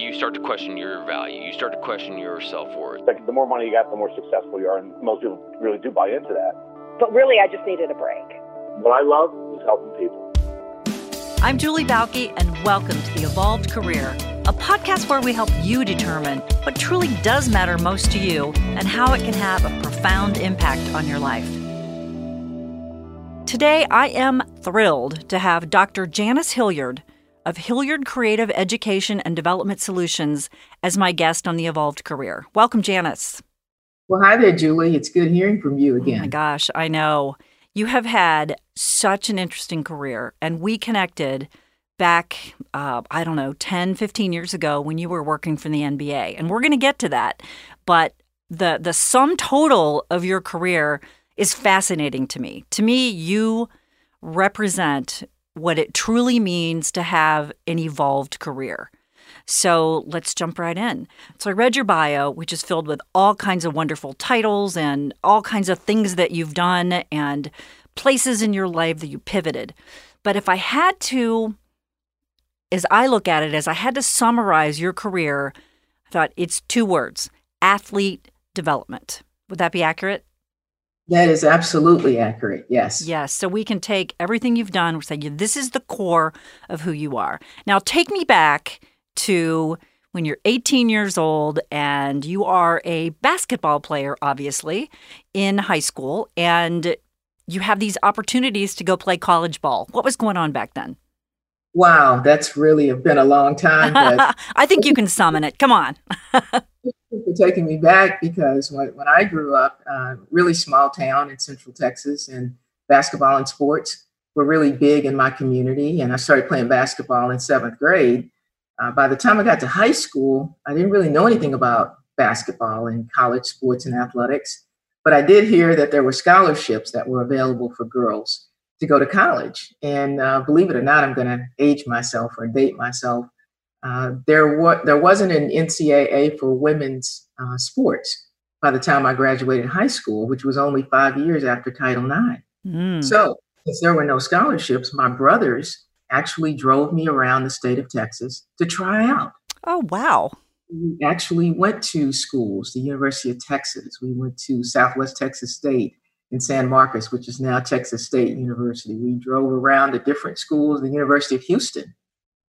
you start to question your value. You start to question your self worth. Like the more money you got, the more successful you are, and most people really do buy into that. But really, I just needed a break. What I love is helping people. I'm Julie Bauke, and welcome to The Evolved Career, a podcast where we help you determine what truly does matter most to you and how it can have a profound impact on your life. Today, I am thrilled to have Dr. Janice Hilliard of Hilliard Creative Education and Development Solutions as my guest on The Evolved Career. Welcome, Janice. Well, hi there, Julie. It's good hearing from you again. Oh my gosh, I know. You have had such an interesting career, and we connected back, uh, I don't know, 10, 15 years ago when you were working for the NBA. And we're going to get to that. But the, the sum total of your career is fascinating to me. To me, you represent what it truly means to have an evolved career. So let's jump right in. So I read your bio, which is filled with all kinds of wonderful titles and all kinds of things that you've done and places in your life that you pivoted. But if I had to, as I look at it, as I had to summarize your career, I thought it's two words athlete development. Would that be accurate? That is absolutely accurate. Yes. Yes. So we can take everything you've done, we say, this is the core of who you are. Now, take me back to when you're 18 years old and you are a basketball player, obviously, in high school, and you have these opportunities to go play college ball. What was going on back then? Wow, that's really been a long time. But I think you can summon it. Come on. for taking me back because when, when I grew up, uh, really small town in Central Texas, and basketball and sports were really big in my community. And I started playing basketball in seventh grade. Uh, by the time I got to high school, I didn't really know anything about basketball and college sports and athletics, but I did hear that there were scholarships that were available for girls to go to college. And uh, believe it or not, I'm going to age myself or date myself. Uh, there, wa- there wasn't an NCAA for women's uh, sports by the time I graduated high school, which was only five years after Title IX. Mm. So, since there were no scholarships, my brothers actually drove me around the state of Texas to try out. Oh, wow. We actually went to schools, the University of Texas. We went to Southwest Texas State in San Marcos, which is now Texas State University. We drove around to different schools. The University of Houston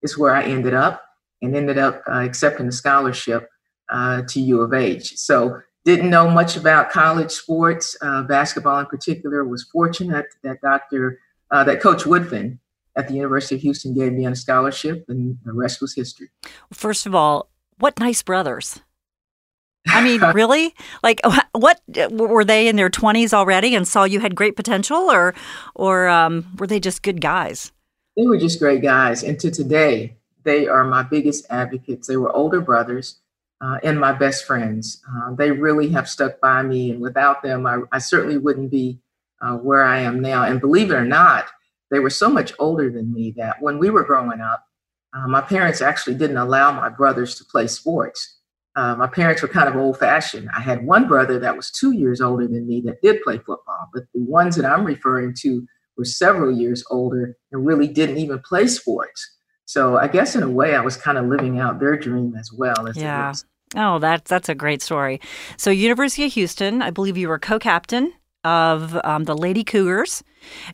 is where I ended up and ended up uh, accepting a scholarship uh, to U of H. So didn't know much about college sports, uh, basketball in particular. Was fortunate that Dr. Uh, that Coach Woodfin at the University of Houston gave me a scholarship, and the rest was history. First of all, what nice brothers. I mean, really? Like, what were they in their twenties already and saw you had great potential, or, or um, were they just good guys? They were just great guys, and to today, they are my biggest advocates. They were older brothers uh, and my best friends. Uh, they really have stuck by me, and without them, I, I certainly wouldn't be uh, where I am now. And believe it or not, they were so much older than me that when we were growing up, uh, my parents actually didn't allow my brothers to play sports. Uh, my parents were kind of old fashioned. I had one brother that was two years older than me that did play football, but the ones that I'm referring to were several years older and really didn't even play sports. So I guess in a way, I was kind of living out their dream as well as yeah. Oh, that's that's a great story. So University of Houston, I believe you were co-captain of um, the Lady Cougars.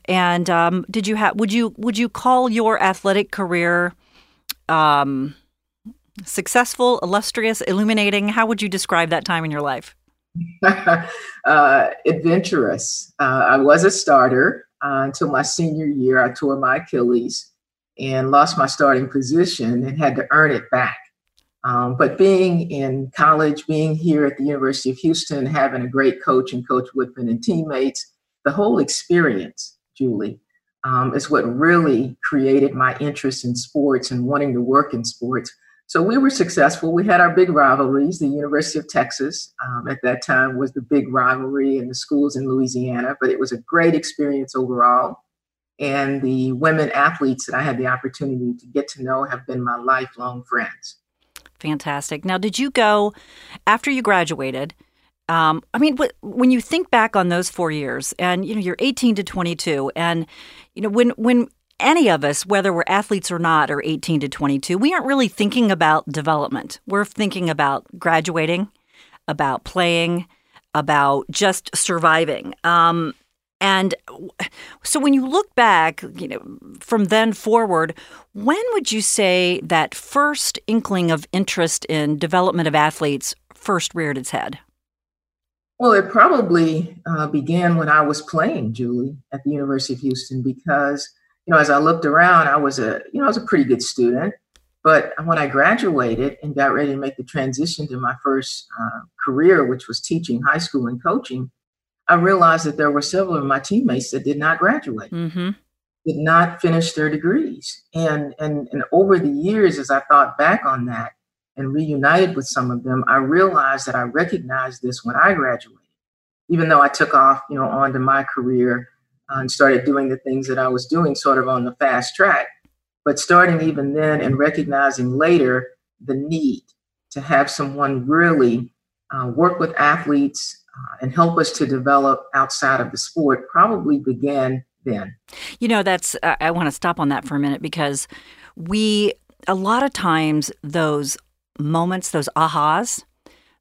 And um, did you have would you would you call your athletic career um, successful, illustrious, illuminating? How would you describe that time in your life? uh, adventurous. Uh, I was a starter uh, until my senior year. I tore my Achilles and lost my starting position and had to earn it back. Um, but being in college, being here at the University of Houston, having a great coach and Coach Woodfin and teammates, the whole experience, Julie, um, is what really created my interest in sports and wanting to work in sports. So we were successful. We had our big rivalries. The University of Texas um, at that time was the big rivalry, and the schools in Louisiana. But it was a great experience overall. And the women athletes that I had the opportunity to get to know have been my lifelong friends. Fantastic. Now, did you go after you graduated? Um, I mean, when you think back on those four years, and you know, you're 18 to 22, and you know, when when any of us, whether we're athletes or not, or 18 to 22, we aren't really thinking about development. We're thinking about graduating, about playing, about just surviving. Um, and so when you look back, you know, from then forward, when would you say that first inkling of interest in development of athletes first reared its head? Well, it probably uh, began when I was playing, Julie, at the University of Houston, because you know, as I looked around, I was a you know I was a pretty good student, but when I graduated and got ready to make the transition to my first uh, career, which was teaching high school and coaching, I realized that there were several of my teammates that did not graduate, mm-hmm. did not finish their degrees, and and and over the years, as I thought back on that and reunited with some of them, I realized that I recognized this when I graduated, even though I took off, you know, onto my career uh, and started doing the things that I was doing, sort of on the fast track. But starting even then and recognizing later the need to have someone really uh, work with athletes Uh, and help us to develop outside of the sport probably began then. You know, that's, I want to stop on that for a minute because we, a lot of times, those moments, those ahas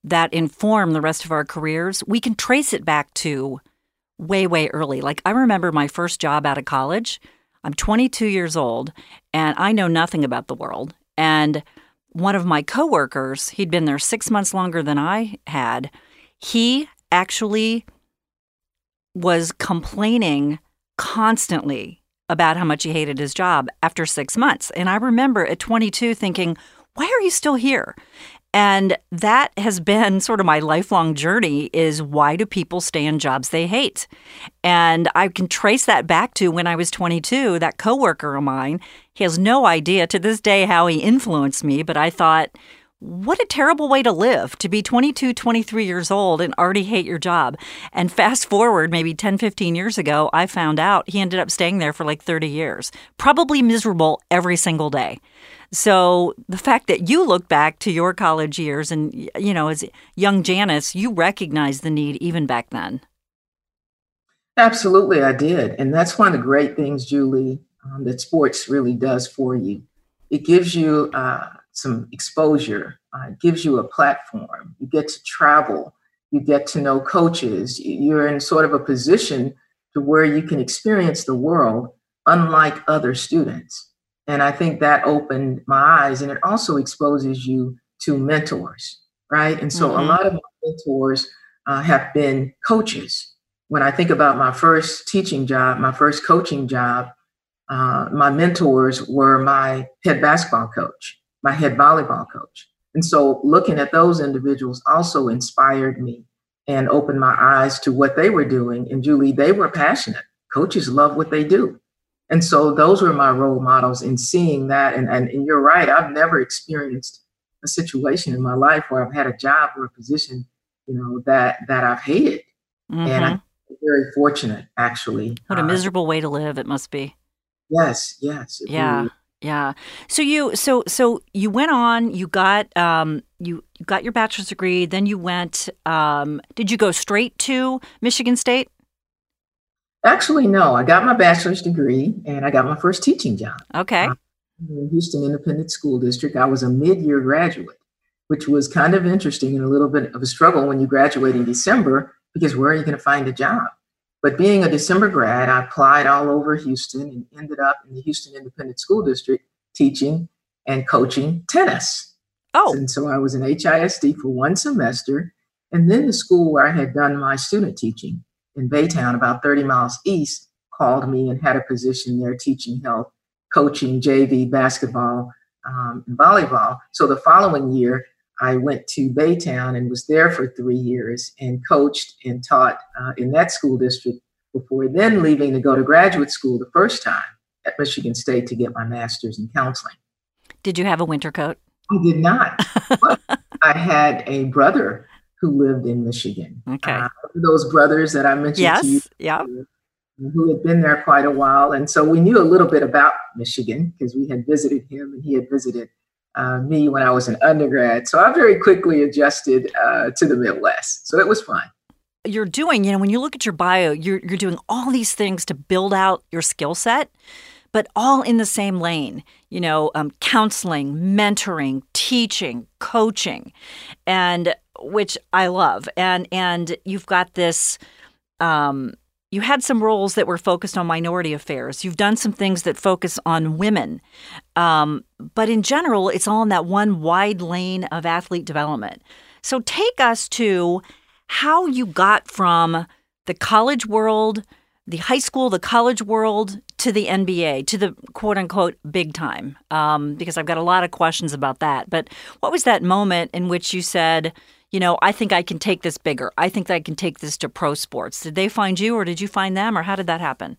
that inform the rest of our careers, we can trace it back to way, way early. Like, I remember my first job out of college. I'm 22 years old and I know nothing about the world. And one of my coworkers, he'd been there six months longer than I had, he actually was complaining constantly about how much he hated his job after six months. And I remember at 22 thinking, why are you still here? And that has been sort of my lifelong journey is why do people stay in jobs they hate? And I can trace that back to when I was 22, that coworker of mine, he has no idea to this day how he influenced me, but I thought, what a terrible way to live to be 22, 23 years old and already hate your job. And fast forward maybe 10, 15 years ago, I found out he ended up staying there for like 30 years, probably miserable every single day. So the fact that you look back to your college years and, you know, as young Janice, you recognize the need even back then. Absolutely, I did. And that's one of the great things, Julie, um, that sports really does for you. It gives you uh, some exposure, uh, gives you a platform. You get to travel, you get to know coaches. You're in sort of a position to where you can experience the world unlike other students. And I think that opened my eyes and it also exposes you to mentors, right? And so mm-hmm. a lot of my mentors uh, have been coaches. When I think about my first teaching job, my first coaching job, uh, my mentors were my head basketball coach, my head volleyball coach. And so looking at those individuals also inspired me and opened my eyes to what they were doing. And Julie, they were passionate. Coaches love what they do. And so those were my role models in seeing that. And, and, and you're right, I've never experienced a situation in my life where I've had a job or a position, you know, that that I've hated. Mm-hmm. And I'm very fortunate actually. What a uh, miserable way to live it must be. Yes, yes. Yeah. Really yeah. So you so so you went on, you got um you you got your bachelor's degree, then you went um did you go straight to Michigan State? Actually, no. I got my bachelor's degree and I got my first teaching job. Okay. Uh, in Houston Independent School District. I was a mid year graduate, which was kind of interesting and a little bit of a struggle when you graduate in December because where are you going to find a job? But being a December grad, I applied all over Houston and ended up in the Houston Independent School District teaching and coaching tennis. Oh. And so I was in HISD for one semester. And then the school where I had done my student teaching in Baytown, about 30 miles east, called me and had a position there teaching health, coaching JV basketball um, and volleyball. So the following year, I went to Baytown and was there for three years and coached and taught uh, in that school district before then leaving to go to graduate school the first time at Michigan State to get my master's in counseling. Did you have a winter coat? I did not. I had a brother who lived in Michigan. Okay. Uh, those brothers that I mentioned yes, to you. Yeah. Who had been there quite a while. And so we knew a little bit about Michigan because we had visited him and he had visited uh, me when I was an undergrad. So I very quickly adjusted uh, to the Midwest. So it was fun. You're doing, you know, when you look at your bio, you're, you're doing all these things to build out your skill set. but all in the same lane. You know, um, counseling, mentoring, teaching, coaching, and which I love. And and you've got this. Um, you had some roles that were focused on minority affairs. You've done some things that focus on women. Um, but in general, it's all in that one wide lane of athlete development. So take us to how you got from the college world, the high school, the college world, to the NBA, to the quote unquote big time, um, because I've got a lot of questions about that. But what was that moment in which you said, you know, I think I can take this bigger. I think I can take this to pro sports. Did they find you or did you find them or how did that happen?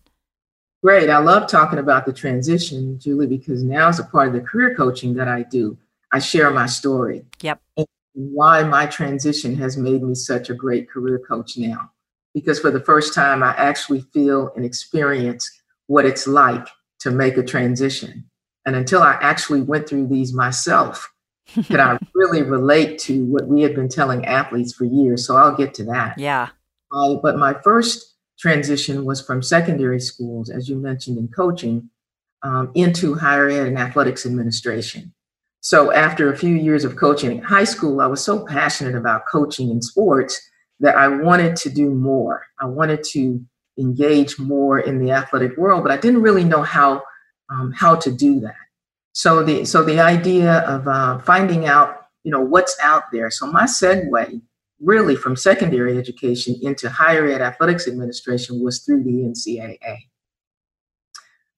Great. I love talking about the transition, Julie, because now as a part of the career coaching that I do, I share my story. Yep. And why my transition has made me such a great career coach now. Because for the first time, I actually feel and experience what it's like to make a transition. And until I actually went through these myself, could I really relate to what we had been telling athletes for years? So I'll get to that. Yeah. Uh, but my first transition was from secondary schools, as you mentioned in coaching, um, into higher ed and athletics administration. So after a few years of coaching in high school, I was so passionate about coaching in sports that I wanted to do more. I wanted to engage more in the athletic world, but I didn't really know how um, how to do that. So the so the idea of uh, finding out, you know, what's out there. So my segue really from secondary education into higher ed athletics administration was through the NCAA.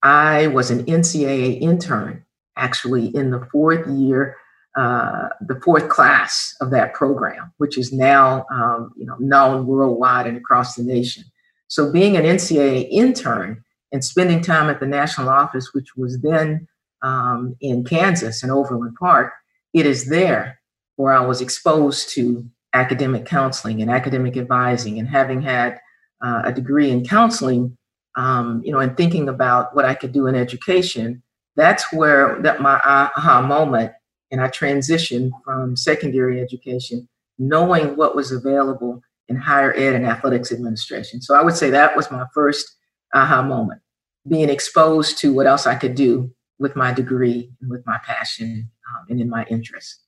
I was an NCAA intern actually in the fourth year, uh, the fourth class of that program, which is now um, you know known worldwide and across the nation. So being an NCAA intern and spending time at the national office, which was then um, in Kansas in Overland Park, it is there where I was exposed to academic counseling and academic advising, and having had uh, a degree in counseling, um, you know, and thinking about what I could do in education. That's where that my aha moment, and I transitioned from secondary education, knowing what was available in higher ed and athletics administration. So I would say that was my first aha moment, being exposed to what else I could do with my degree and with my passion um, and in my interest.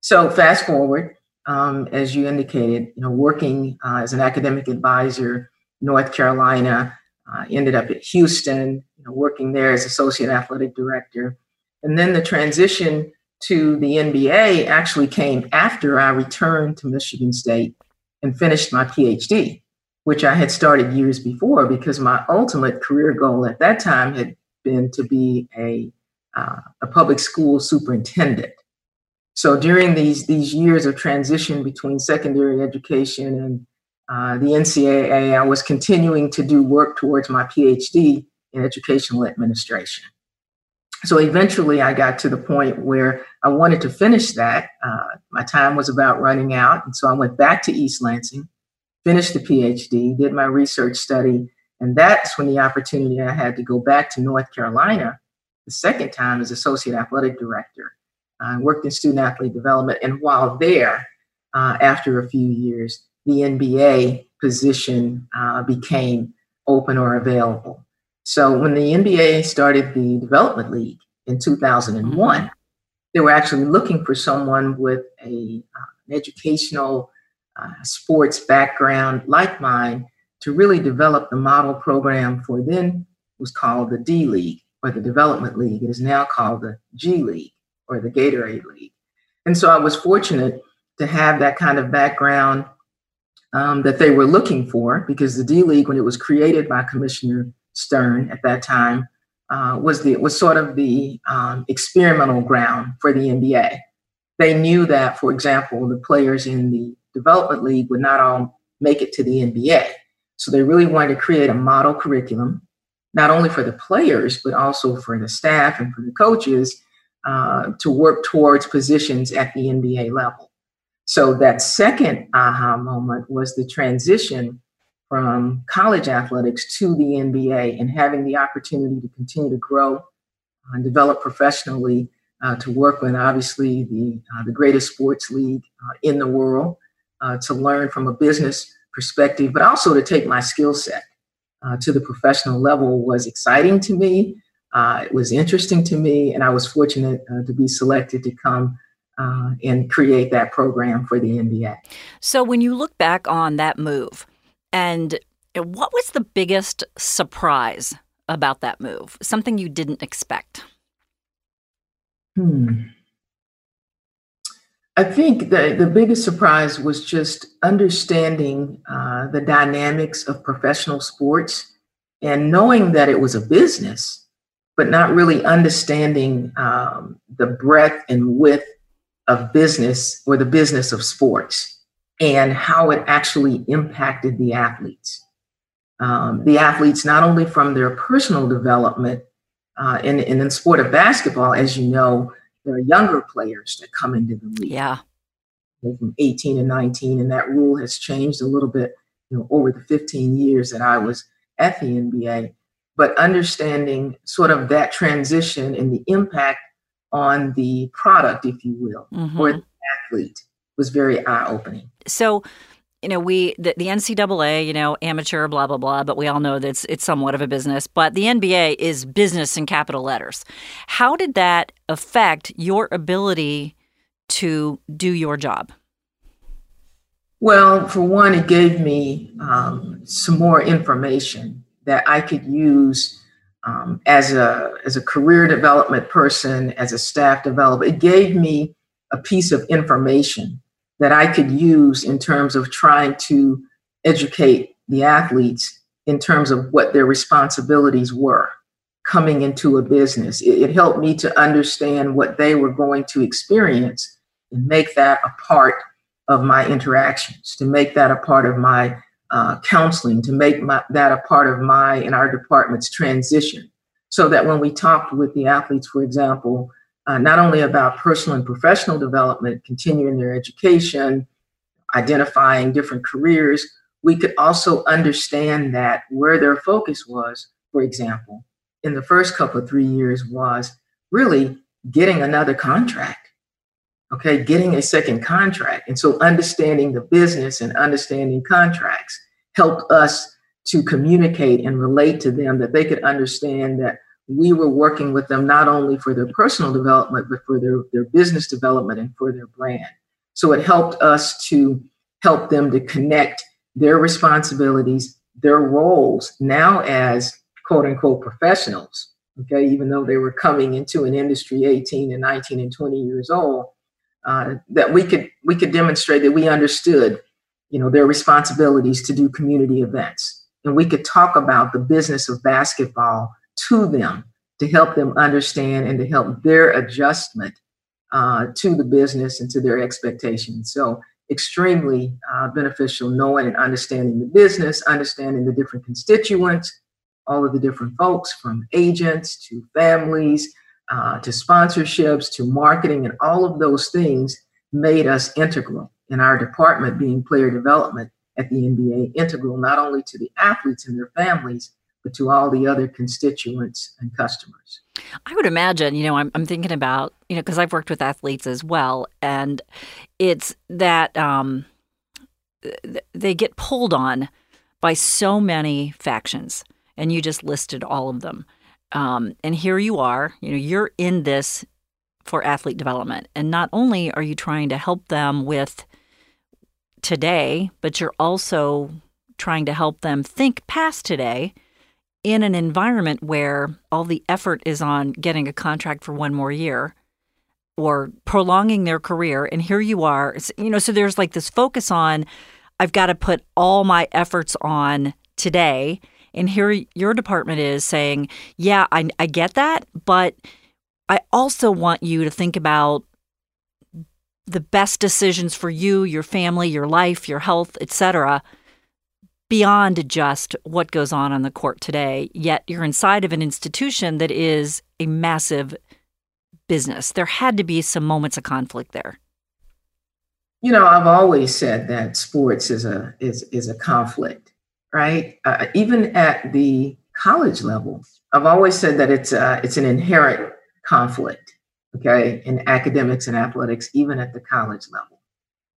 So fast forward, um, as you indicated, you know, working uh, as an academic advisor, North Carolina, uh, ended up at Houston, you know, working there as associate athletic director, and then the transition to the NBA actually came after I returned to Michigan State and finished my PhD, which I had started years before because my ultimate career goal at that time had been to be a, uh, a public school superintendent. So during these, these years of transition between secondary education and uh, the NCAA, I was continuing to do work towards my PhD in educational administration. So eventually I got to the point where I wanted to finish that. Uh, my time was about running out. And so I went back to East Lansing, finished the PhD, did my research study, and that's when the opportunity I had to go back to North Carolina the second time as associate athletic director. I worked in student athlete development, and while there, uh, after a few years, the NBA position uh, became open or available. So when the NBA started the Development League in 2001, mm-hmm. they were actually looking for someone with a, uh, an educational uh, sports background like mine to really develop the model program for then was called the D League or the Development League. It is now called the G League or the Gatorade League. And so I was fortunate to have that kind of background um, that they were looking for because the D League, when it was created by Commissioner Stern at that time, uh, was the was sort of the um, experimental ground for the NBA. They knew that, for example, the players in the development league would not all make it to the NBA. So they really wanted to create a model curriculum, not only for the players, but also for the staff and for the coaches uh, to work towards positions at the NBA level. So that second aha moment was the transition from college athletics to the NBA and having the opportunity to continue to grow and develop professionally uh, to work with obviously the, uh, the greatest sports league uh, in the world, uh, to learn from a business perspective, but also to take my skill set uh, to the professional level was exciting to me. Uh, it was interesting to me, and I was fortunate uh, to be selected to come uh, and create that program for the NBA. So, when you look back on that move, and what was the biggest surprise about that move? Something you didn't expect? Hmm. I think the, the biggest surprise was just understanding uh, the dynamics of professional sports and knowing that it was a business, but not really understanding um, the breadth and width of business or the business of sports and how it actually impacted the athletes. Um, the athletes, not only from their personal development, uh, and, and in sport of basketball, as you know, there are younger players that come into the league. Yeah. From 18 and 19, and that rule has changed a little bit, you know, over the 15 years that I was at the NBA. But understanding sort of that transition and the impact on the product, if you will, mm-hmm. or the athlete was very eye opening. So, you know, we the, the, NCAA, you know, amateur, blah blah blah, but we all know that it's, it's somewhat of a business. But the NBA is business in capital letters. How did that affect your ability to do your job? Well, for one, it gave me um, some more information that I could use um, as a as a career development person, as a staff developer. It gave me a piece of information that I could use in terms of trying to educate the athletes in terms of what their responsibilities were coming into a business. It, it, helped me to understand what they were going to experience and make that a part of my interactions, to make that a part of my uh, counseling, to make my, that a part of my and our department's transition. So that when we talked with the athletes, for example, uh, not only about personal and professional development, continuing their education, identifying different careers, we could also understand that where their focus was, for example, in the first couple of three years was really getting another contract. Okay, getting a second contract. And so understanding the business and understanding contracts helped us to communicate and relate to them that they could understand that we were working with them not only for their personal development, but for their, their business development and for their brand. So it helped us to help them to connect their responsibilities, their roles now as quote unquote professionals. Okay, even though they were coming into an industry 18 and 19 and 20 years old, uh, that we could we could demonstrate that we understood, you know, their responsibilities to do community events, and we could talk about the business of basketball to them to help them understand and to help their adjustment uh, to the business and to their expectations. So, extremely uh, beneficial knowing and understanding the business, understanding the different constituents, all of the different folks from agents to families uh, to sponsorships to marketing, and all of those things made us integral in our department being player development at the NBA, integral not only to the athletes and their families, but to all the other constituents and customers. I would imagine, you know, I'm, I'm thinking about, you know, because I've worked with athletes as well, and it's that um, they get pulled on by so many factions, and you just listed all of them. Um, and here you are, you know, you're in this for athlete development. And not only are you trying to help them with today, but you're also trying to help them think past today in an environment where all the effort is on getting a contract for one more year or prolonging their career and here you are. You know so there's like this focus on i've got to put all my efforts on today. And here your department is saying yeah i, I get that but i also want you to think about the best decisions for you your family your life your health etc beyond just what goes on on the court today, yet you're inside of an institution that is a massive business. There had to be some moments of conflict there. You know, I've always said that sports is a is is a conflict, right? Uh, even at the college level, I've always said that it's a, it's an inherent conflict, okay, in academics and athletics, even at the college level.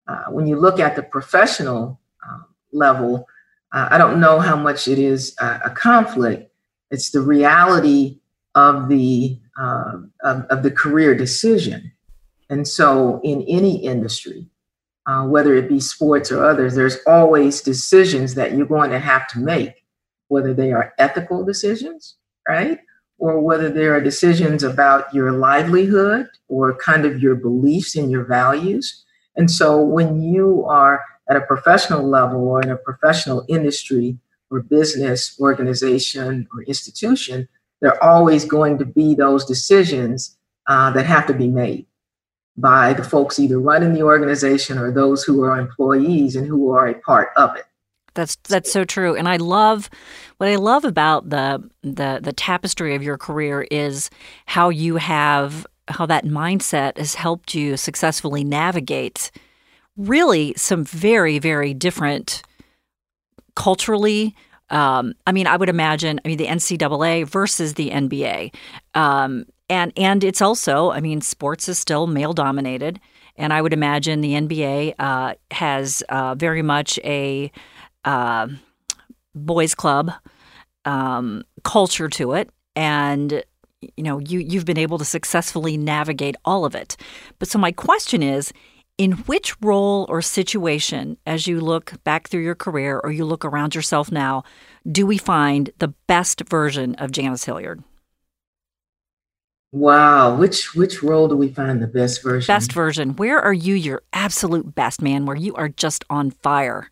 Uh, when you look at the professional um, level, uh, I don't know how much it is a, a conflict. It's the reality of the uh, of, of, the career decision. And so, in any industry, uh, whether it be sports or others, there's always decisions that you're going to have to make, whether they are ethical decisions, right, or whether there are decisions about your livelihood or kind of your beliefs and your values. And so, when you are at a professional level or in a professional industry or business organization or institution, there are always going to be those decisions uh, that have to be made by the folks either running the organization or those who are employees and who are a part of it. That's that's so true, and I love what I love about the the the tapestry of your career is how you have how that mindset has helped you successfully navigate really some very very different culturally um, I mean, I would imagine. I mean, the NCAA versus the NBA, um, and and it's also. I mean, sports is still male dominated, and I would imagine the NBA uh, has uh, very much a uh, boys' club um, culture to it, and you know, you you've been able to successfully navigate all of it. But so my question is in which role or situation, as you look back through your career or you look around yourself now, do we find the best version of Janice Hilliard? Wow, which which role do we find the best version? Best version. Where are you your absolute best man where you are just on fire?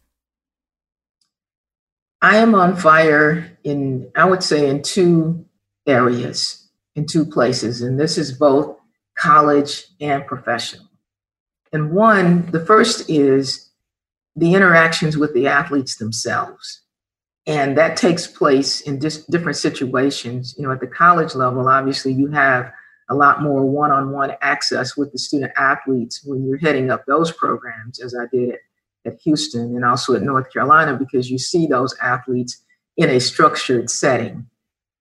I am on fire in I would say in two areas, in two places, and this is both college and professional. And one, the first is the interactions with the athletes themselves. And that takes place in dis- different situations. You know, at the college level, obviously, you have a lot more one on one access with the student athletes when you're heading up those programs, as I did at, at Houston and also at North Carolina, because you see those athletes in a structured setting.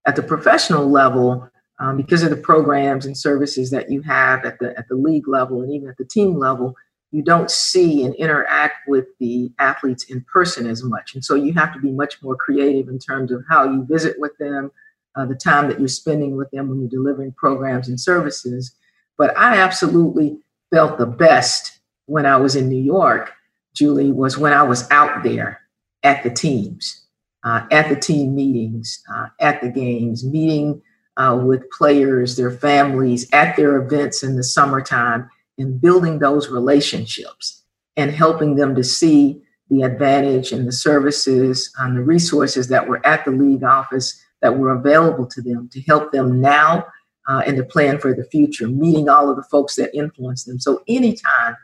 At the professional level, um, because of the programs and services that you have at the at the league level and even at the team level you don't see and interact with the athletes in person as much. And so you have to be much more creative in terms of how you visit with them uh, the time that you're spending with them when you're delivering programs and services. But i absolutely felt the best when i was in new york julie was when i was out there at the teams uh, at the team meetings uh, at the games meeting uh, with players, their families at their events in the summertime, and building those relationships and helping them to see the advantage and the services and the resources that were at the league office that were available to them to help them now uh, and to plan for the future, meeting all of the folks that influence them. So, anytime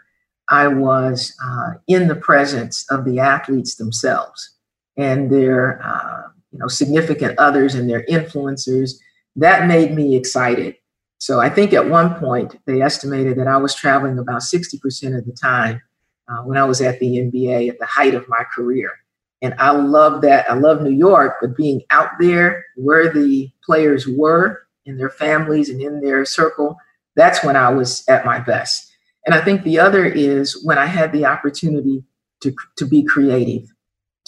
I was uh, in the presence of the athletes themselves and their uh, you know significant others and their influencers that made me excited. So I think at one point they estimated that I was traveling about 60% of the time uh, when I was at the NBA at the height of my career. And I love that. I love New York, but being out there where the players were in their families and in their circle, that's when I was at my best. And I think the other is when I had the opportunity to, to be creative,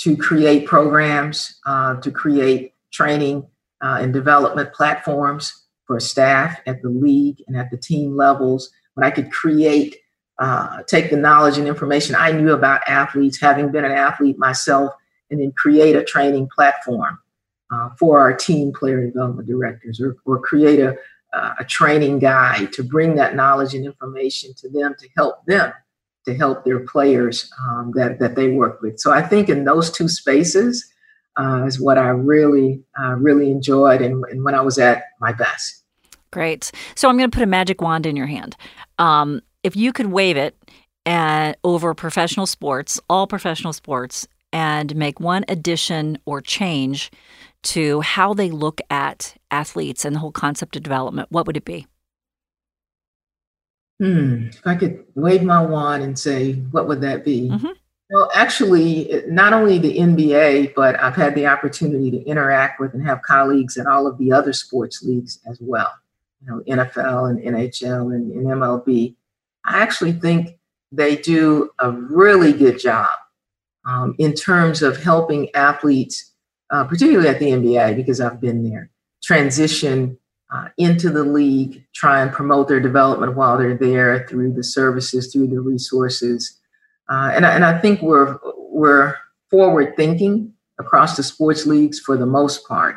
to create programs, uh, to create training uh, and development platforms for staff at the league and at the team levels, when I could create, uh, take the knowledge and information I knew about athletes, having been an athlete myself, and then create a training platform uh, for our team player development directors or, or create a, a training guide to bring that knowledge and information to them to help them to help their players um, that, that they work with. So I think in those two spaces, uh, is what I really, uh, really enjoyed and, and, when I was at my best. Great. So I'm going to put a magic wand in your hand. Um, if you could wave it at, over professional sports, all professional sports, and make one addition or change to how they look at athletes and the whole concept of development, what would it be? Hmm. If I could wave my wand and say, what would that be? Mm-hmm. Well, actually, not only the NBA, but I've had the opportunity to interact with and have colleagues in all of the other sports leagues as well. You know, NFL and NHL and, and MLB. I actually think they do a really good job um, in terms of helping athletes, uh, particularly at the NBA, because I've been there, transition uh, into the league, try and promote their development while they're there through the services, through the resources. Uh, and, I, and I think we're, we're forward thinking across the sports leagues for the most part.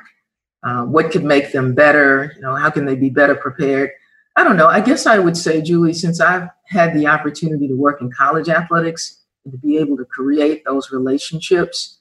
Uh, what could make them better? You know, how can they be better prepared? I don't know. I guess I would say, Julie, since I've had the opportunity to work in college athletics and to be able to create those relationships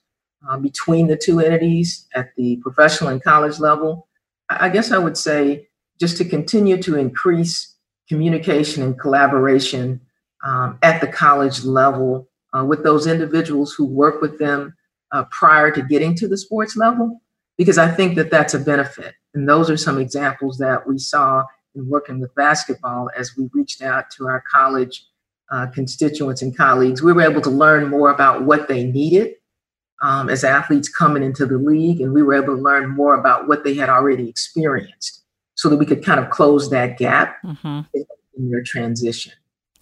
uh, between the two entities at the professional and college level, I guess I would say just to continue to increase communication and collaboration um, at the college level uh, with those individuals who work with them uh, prior to getting to the sports level, because I think that that's a benefit. And those are some examples that we saw in working with basketball as we reached out to our college uh, constituents and colleagues. We were able to learn more about what they needed um, as athletes coming into the league, and we were able to learn more about what they had already experienced so that we could kind of close that gap mm-hmm. in, in their transition.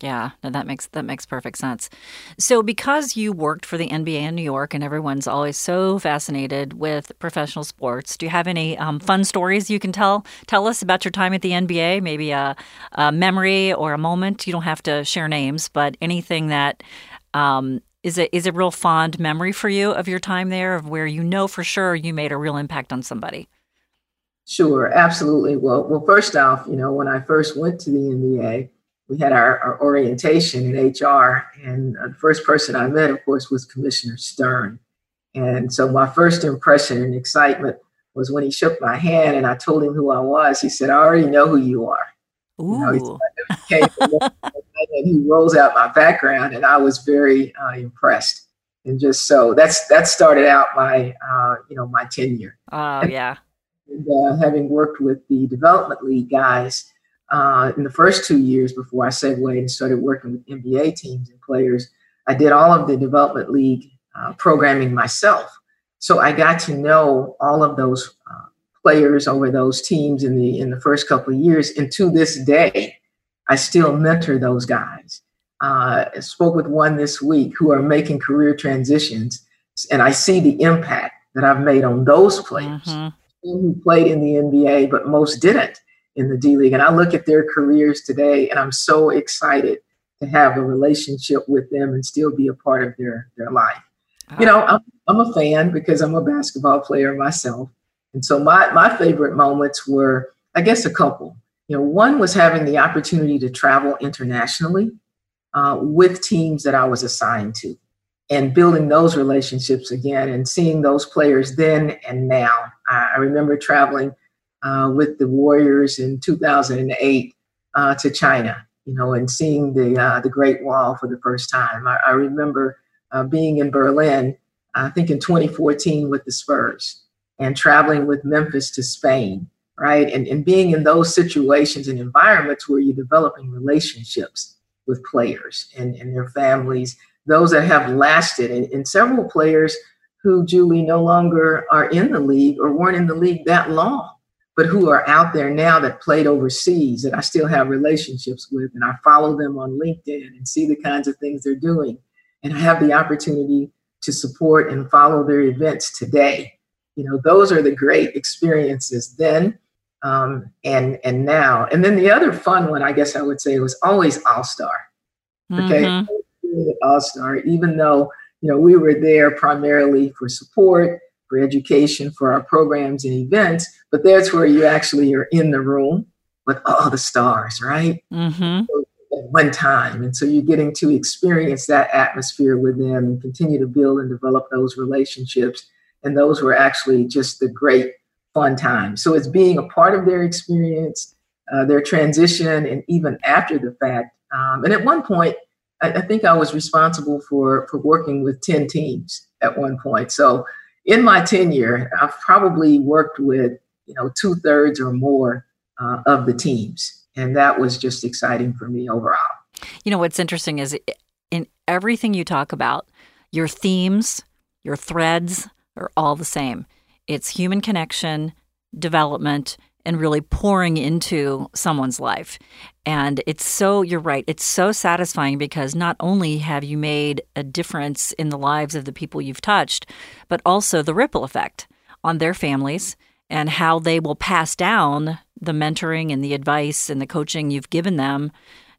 Yeah, no, that makes that makes perfect sense. So, because you worked for the NBA in New York, and everyone's always so fascinated with professional sports, do you have any um, fun stories you can tell tell us about your time at the NBA? Maybe a, a, memory or a moment. You don't have to share names, but anything that um, is a is a real fond memory for you of your time there, of where you know for sure you made a real impact on somebody. Sure, absolutely. Well, well, first off, you know, when I first went to the NBA we had our, our orientation in HR, and the first person I met, of course, was Commissioner Stern. And so my first impression and excitement was when he shook my hand and I told him who I was. He said, "I already know who you are." Ooh. You know, and he rolls out my background, and I was very uh, impressed. And just so that's that started out my uh, you know my tenure. Oh yeah. And, uh, having worked with the development league guys, uh, in the first two years before I segued and started working with NBA teams and players, I did all of the development league uh, programming myself. So I got to know all of those uh, players over those teams in the in the first couple of years, and to this day, I still mentor those guys. Uh, I spoke with one this week who are making career transitions, and I see the impact that I've made on those players mm-hmm. who played in the NBA, but most didn't in the D League. And I look at their careers today and I'm so excited to have a relationship with them and still be a part of their, their life. You know, I'm, I'm a fan because I'm a basketball player myself. And so my, my favorite moments were, I guess, a couple. You know, one was having the opportunity to travel internationally uh, with teams that I was assigned to and building those relationships again and seeing those players then and now. I, I remember traveling uh, with the Warriors in 2008 uh, to China, you know, and seeing the uh, the Great Wall for the first time. I, I remember uh, being in Berlin, I think in 2014 with the Spurs, and traveling with Memphis to Spain, right, and and being in those situations and environments where you're developing relationships with players and, and their families, those that have lasted, and, and several players who Julie no longer are in the league or weren't in the league that long but who are out there now that played overseas that I still have relationships with. And I follow them on LinkedIn and see the kinds of things they're doing. And I have the opportunity to support and follow their events today. You know, those are the great experiences then um, and and now. And then the other fun one, I guess I would say, was always All Star. Okay, mm-hmm. All Star, even though you know we were there primarily for support for education, for our programs and events, but that's where you actually are in the room with all the stars, right? Mm-hmm. At one time. And so you're getting to experience that atmosphere with them and continue to build and develop those relationships. And those were actually just the great fun times. So it's being a part of their experience, uh, their transition, and even after the fact. Um, and at one point, I, I think I was responsible for for working with 10 teams at one point. So in my tenure, I've probably worked with you know two thirds or more uh, of the teams, and that was just exciting for me overall. You know what's interesting is in everything you talk about, your themes, your threads are all the same. It's human connection, development, and really pouring into someone's life. And it's so, you're right, it's so satisfying because not only have you made a difference in the lives of the people you've touched, but also the ripple effect on their families and how they will pass down the mentoring and the advice and the coaching you've given them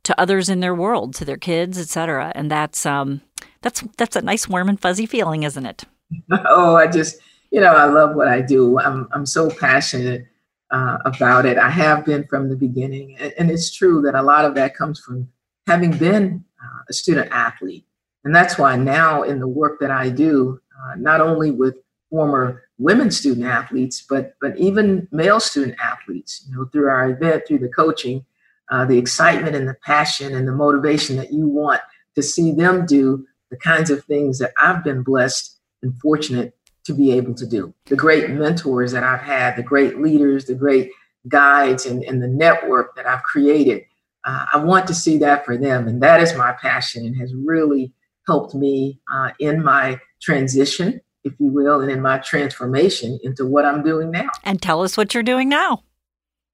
to others in their world, to their kids, et cetera. And that's um, that's that's a nice, warm and fuzzy feeling, isn't it? oh, I just you know I love what I do. I'm I'm so passionate uh, about it. I have been from the beginning, and, it's true that a lot of that comes from having been uh, a student athlete, and that's why now in the work that I do, uh, not only with former women student athletes, but but even male student athletes, you know, through our event, through the coaching, uh, the excitement and the passion and the motivation that you want to see them do the kinds of things that I've been blessed and fortunate to be able to do. The great mentors that I've had, the great leaders, the great guides, and, and the network that I've created. Uh, I want to see that for them. And that is my passion and has really helped me uh, in my transition, if you will, and in my transformation into what I'm doing now. And tell us what you're doing now.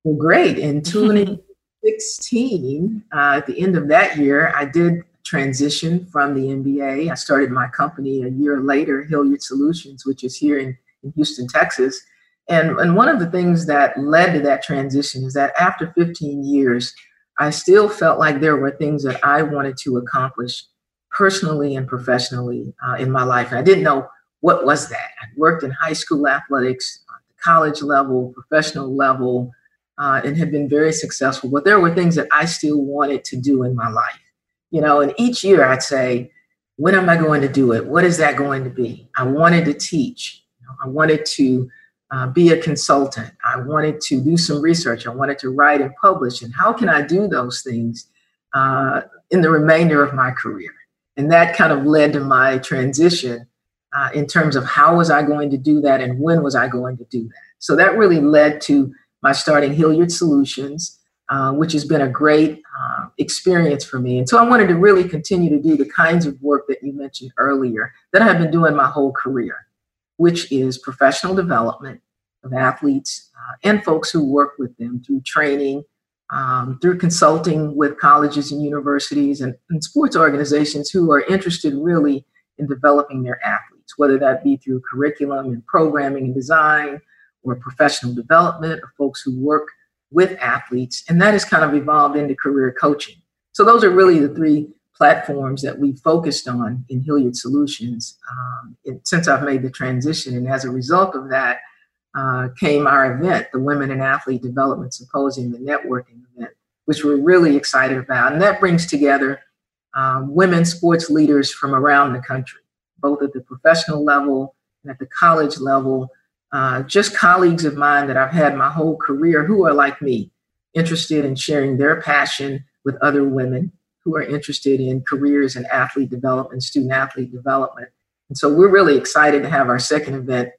Well, great. In 2016, uh, at the end of that year, I did transition from the NBA. I started my company a year later, Hilliard Solutions, which is here in, in Houston, Texas. And, and one of the things that led to that transition is that after 15 years, I still felt like there were things that I wanted to accomplish personally and professionally uh, in my life. And I didn't know what was that. I worked in high school athletics, college level, professional level, uh, and had been very successful. But there were things that I still wanted to do in my life you know, and each year I'd say, when am I going to do it? What is that going to be? I wanted to teach. I wanted to uh, be a consultant. I wanted to do some research. I wanted to write and publish. And how can I do those things uh, in the remainder of my career? And that kind of led to my transition uh, in terms of how was I going to do that and when was I going to do that. So that really led to my starting Hilliard Solutions, uh, which has been a great uh, experience for me. And so I wanted to really continue to do the kinds of work that you mentioned earlier that I've been doing my whole career, which is professional development of athletes uh, and folks who work with them through training, um, through consulting with colleges and universities and, and sports organizations who are interested really in developing their athletes, whether that be through curriculum and programming and design or professional development or folks who work with athletes. And that has kind of evolved into career coaching. So those are really the three platforms that we focused on in Hilliard Solutions um, since I've made the transition. And as a result of that, uh, came our event, the Women in Athlete Development Symposium, the networking event, which we're really excited about. And that brings together um, women sports leaders from around the country, both at the professional level and at the college level, uh, just colleagues of mine that I've had my whole career who are like me, interested in sharing their passion with other women who are interested in careers in athlete development, student athlete development. And so we're really excited to have our second event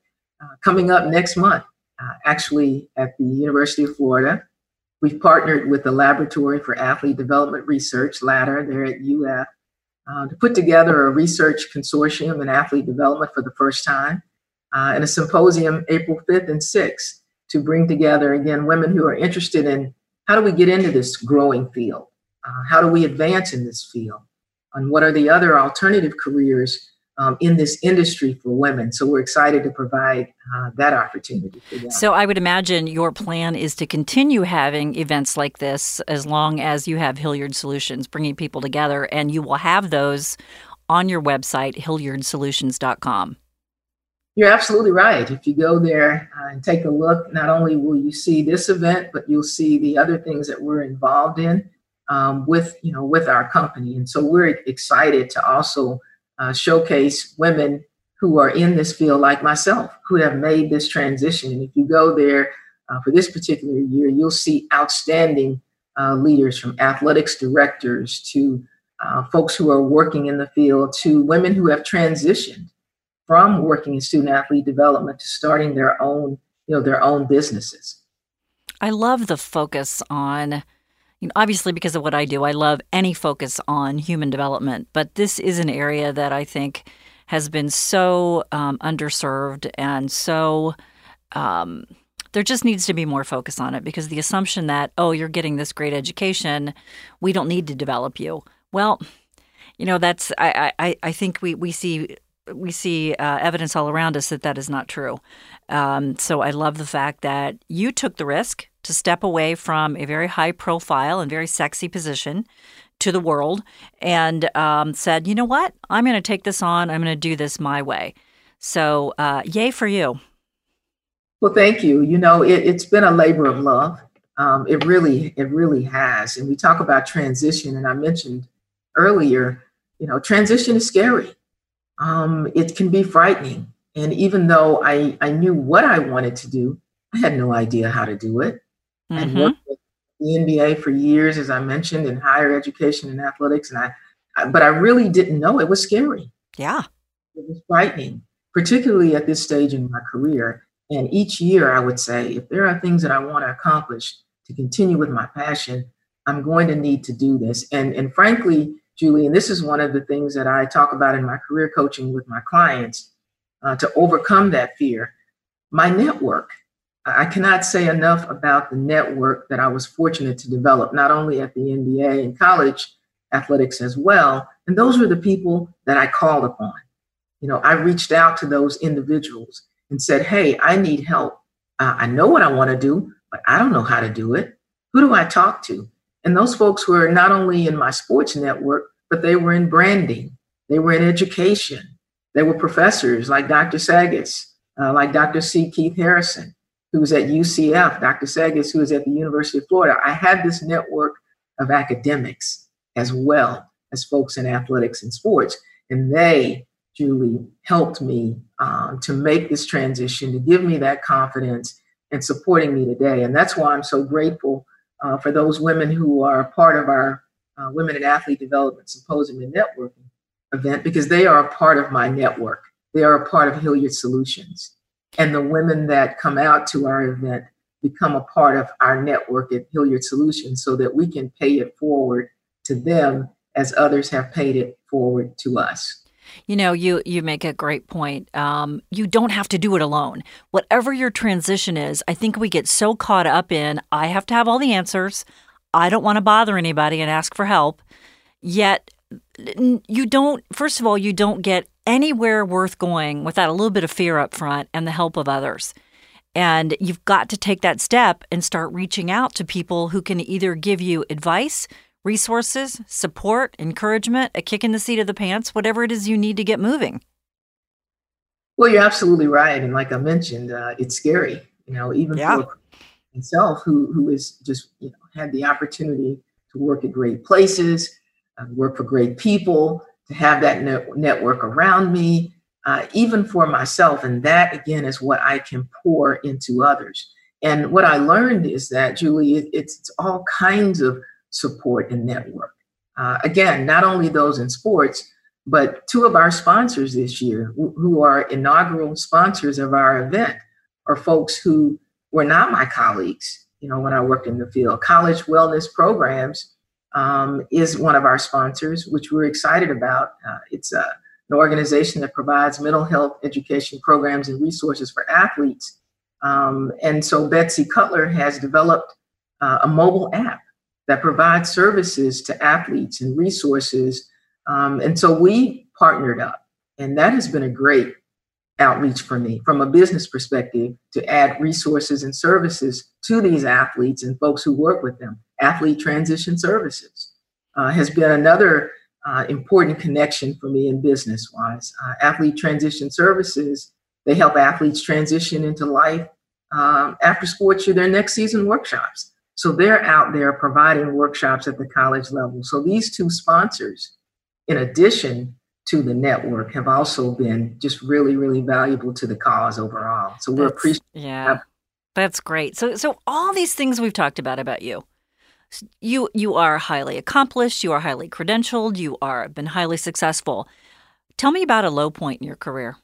uh, coming up next month, uh, actually at the University of Florida. We've partnered with the Laboratory for Athlete Development Research, LADR, there at UF, uh, to put together a research consortium in athlete development for the first time uh, and a symposium April 5th and 6th to bring together, again, women who are interested in how do we get into this growing field? Uh, how do we advance in this field? And what are the other alternative careers um, in this industry for women? So we're excited to provide uh, that opportunity for them. So I would imagine your plan is to continue having events like this as long as you have Hilliard Solutions bringing people together, and you will have those on your website, hilliardsolutions.com. You're absolutely right. If you go there uh, and take a look, not only will you see this event, but you'll see the other things that we're involved in um, with, you know, with our company. And so we're excited to also uh, showcase women who are in this field, like myself, who have made this transition. And if you go there uh, for this particular year, you'll see outstanding uh, leaders from athletics directors to uh, folks who are working in the field to women who have transitioned from working in student athlete development to starting their own, you know, their own businesses. I love the focus on you know, obviously because of what I do, I love any focus on human development, but this is an area that I think has been so um, underserved and so um, there just needs to be more focus on it because the assumption that oh you're getting this great education we don't need to develop you well you know that's i i, I think we we see we see uh, evidence all around us that that is not true. Um, so I love the fact that you took the risk to step away from a very high profile and very sexy position to the world and um, said, you know what? I'm going to take this on. I'm going to do this my way. So, uh, yay for you. Well, thank you. You know, it, has been a labor of love. Um, it really, it really has. And we talk about transition, and I mentioned earlier, you know, transition is scary. Um, it can be frightening. And even though I, I knew what I wanted to do, I had no idea how to do it. Mm-hmm. Worked with the NBA for years, as I mentioned, in higher education and athletics, and I, I, but I really didn't know it was scary. Yeah, it was frightening, particularly at this stage in my career. And each year, I would say, if there are things that I want to accomplish to continue with my passion, I'm going to need to do this. And and frankly, Julie, and this is one of the things that I talk about in my career coaching with my clients uh, to overcome that fear. My network. I cannot say enough about the network that I was fortunate to develop, not only at the NBA and college athletics as well. And those were the people that I called upon. You know, I reached out to those individuals and said, Hey, I need help. Uh, I know what I want to do, but I don't know how to do it. Who do I talk to? And those folks were not only in my sports network, but they were in branding, they were in education, they were professors like Dr. Sagas, uh, like Dr. C. Keith Harrison, who was at UCF, Dr. Sagas, who was at the University of Florida. I had this network of academics as well as folks in athletics and sports. And they, Julie, helped me um, to make this transition, to give me that confidence and supporting me today. And that's why I'm so grateful uh, for those women who are part of our uh, Women in Athlete Development Symposium and Networking event because they are a part of my network. They are a part of Hilliard Solutions. And the women that come out to our event become a part of our network at Hilliard Solutions so that we can pay it forward to them as others have paid it forward to us. You know, you you make a great point. Um, you don't have to do it alone. Whatever your transition is, I think we get so caught up in I have to have all the answers. I don't want to bother anybody and ask for help. Yet you don't. First of all, you don't get anywhere worth going without a little bit of fear up front and the help of others. And you've got to take that step and start reaching out to people who can either give you advice resources, support, encouragement, a kick in the seat of the pants, whatever it is you need to get moving. Well, you're absolutely right. And like I mentioned, uh, it's scary, you know, even yeah. for myself who, who is just, you know, had the opportunity to work at great places, uh, work for great people, to have that net- network around me, uh, even for myself. And that, again, is what I can pour into others. And what I learned is that, Julie, it, it's, it's all kinds of support and network. Uh, again, not only those in sports, but two of our sponsors this year, who are inaugural sponsors of our event, are folks who were not my colleagues. You know, when I worked in the field, College Wellness Programs um, is one of our sponsors, which we're excited about. Uh, it's a, an organization that provides mental health education programs and resources for athletes. Um, and so Betsy Cutler has developed uh, a mobile app that provides services to athletes and resources. Um, and so we partnered up, and that has been a great outreach for me from a business perspective to add resources and services to these athletes and folks who work with them. Athlete Transition Services uh, has been another uh, important connection for me in business wise. Uh, athlete Transition Services, they help athletes transition into life um, after sports through their next season workshops. So they're out there providing workshops at the college level. So these two sponsors, in addition to the network, have also been just really, really valuable to the cause overall. So we're appreciative. Yeah, that's great. So, so all these things we've talked about about you, you you are highly accomplished. You are highly credentialed. You are been highly successful. Tell me about a low point in your career.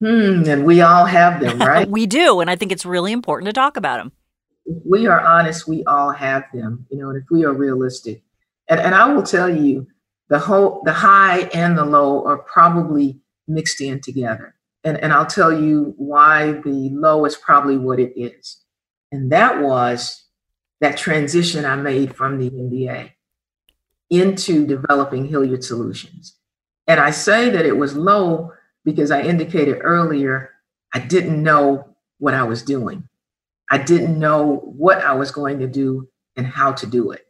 Hmm, and we all have them, right? we do, and I think it's really important to talk about them if we are honest, we all have them, you know, and if we are realistic. And, and I will tell you, the whole the high and the low are probably mixed in together. And, and I'll tell you why the low is probably what it is. And that was that transition I made from the NBA into developing Hilliard Solutions. And I say that it was low because I indicated earlier I didn't know what I was doing. I didn't know what I was going to do and how to do it.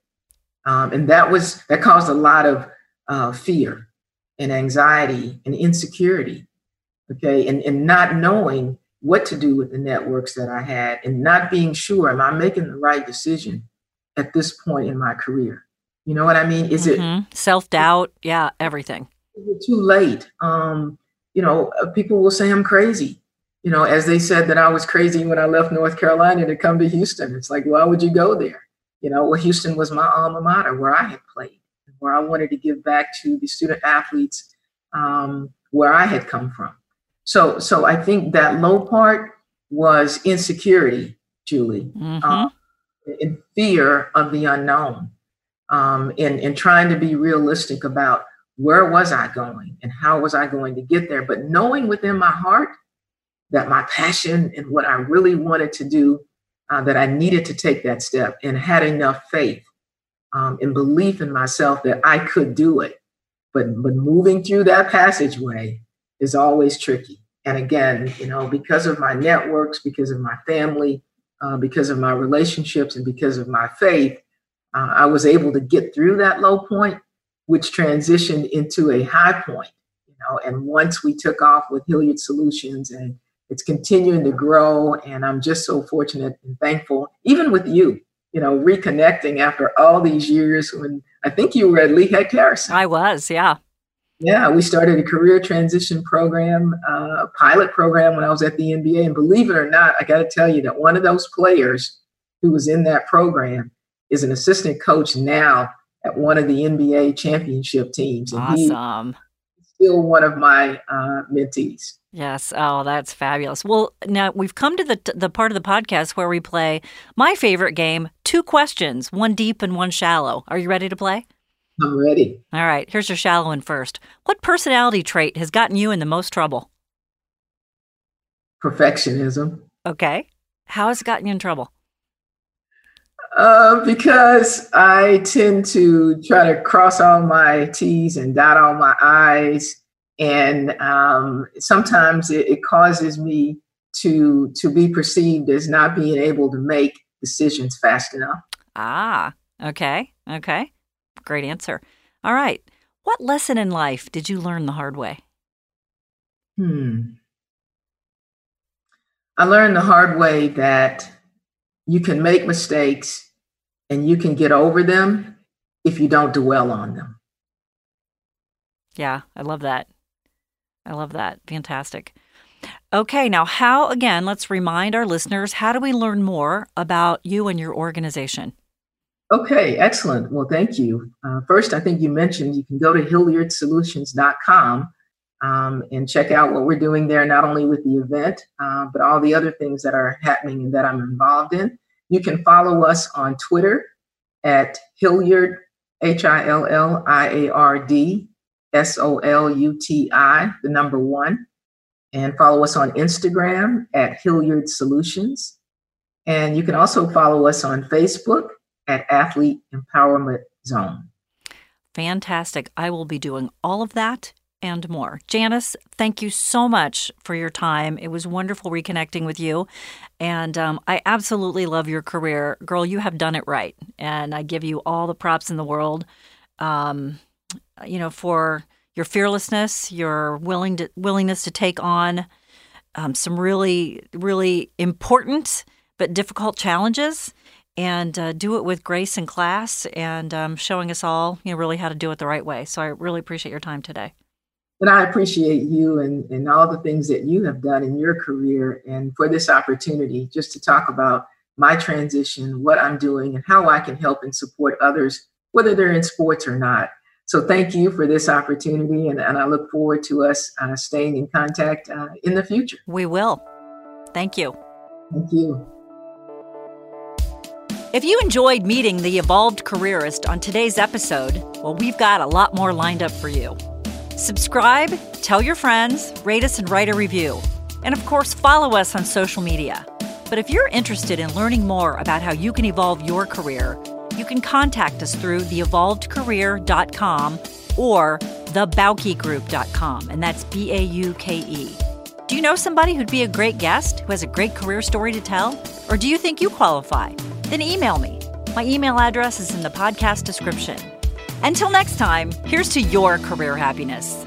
Um, and that was that caused a lot of uh, fear and anxiety and insecurity. Okay, and, and not knowing what to do with the networks that I had and not being sure, am I making the right decision at this point in my career? You know what I mean? Is mm-hmm. it self doubt? Yeah, everything. Is it too late? Um, you know, uh, people will say I'm crazy. You know, as they said that I was crazy when I left North Carolina to come to Houston. It's like, why would you go there? You know, well, Houston was my alma mater where I had played, where I wanted to give back to the student athletes um, where I had come from. So, so I think that low part was insecurity, Julie, mm-hmm. um, in fear of the unknown, um, and, and trying to be realistic about where was I going and how was I going to get there. But knowing within my heart that my passion and what I really wanted to do, uh, that I needed to take that step and had enough faith um, and belief in myself that I could do it. But, but moving through that passageway is always tricky. And again, you know, because of my networks, because of my family, uh, because of my relationships, and because of my faith, uh, I was able to get through that low point, which transitioned into a high point. You know, and once we took off with Hilliard Solutions, and it's continuing to grow, and I'm just so fortunate and thankful, even with you. You know, reconnecting after all these years when I think you were at Lee Harrison. I was, yeah. Yeah, we started a career transition program, uh, a pilot program when I was at the NBA. And believe it or not, I got to tell you that one of those players who was in that program is an assistant coach now at one of the NBA championship teams. And awesome. still one of my uh, mentees. Yes. Oh, that's fabulous. Well, now we've come to the the part of the podcast where we play my favorite game, two questions, one deep and one shallow. Are you ready to play? I'm ready. All right, here's your shallow one first. What personality trait has gotten you in the most trouble? Perfectionism. Okay. How has it gotten you in trouble? Uh, because I tend to try to cross all my T's and dot all my I's. And um, sometimes it, it causes me to to be perceived as not being able to make decisions fast enough. Ah, okay, okay. Great answer. All right. What lesson in life did you learn the hard way? Hmm. I learned the hard way that you can make mistakes and you can get over them if you don't dwell on them. Yeah, I love that. I love that. Fantastic. Okay, now, how, again, let's remind our listeners how do we learn more about you and your organization? Okay, excellent. Well, thank you. Uh, first, I think you mentioned you can go to hilliardsolutions.com um, and check out what we're doing there, not only with the event, uh, but all the other things that are happening and that I'm involved in. You can follow us on Twitter at Hilliard, H I L L I A R D S O L U T I, the number one. And follow us on Instagram at Hilliard Solutions. And you can also follow us on Facebook at Athlete Empowerment Zone. Fantastic. I will be doing all of that and more. Janice, thank you so much for your time. It was wonderful reconnecting with you. And um, I absolutely love your career. Girl, you have done it right. And I give you all the props in the world, um, you know, for your fearlessness, your willing to, willingness to take on um, some really, really important but difficult challenges and uh, do it with grace and class and um, showing us all you know really how to do it the right way. So i really appreciate your time today. And i appreciate you and, and all the things that you have done in your career and for this opportunity just to talk about my transition what i'm doing and how i can help and support others whether they're in sports or not. So thank you for this opportunity and, and i look forward to us uh, staying in contact uh, in the future. We will. Thank you. Thank you if you enjoyed meeting the evolved careerist on today's episode, well, we've got a lot more lined up for you. Subscribe, tell your friends, rate us, and write a review. And of course, follow us on social media. But if you're interested in learning more about how you can evolve your career, you can contact us through theevolvedcareer.com or thebaukegroup.com, and that's B A U K E. Do you know somebody who'd be a great guest who has a great career story to tell? Or do you think you qualify? Then email me. My email address is in the podcast description. Until next time, here's to your career happiness.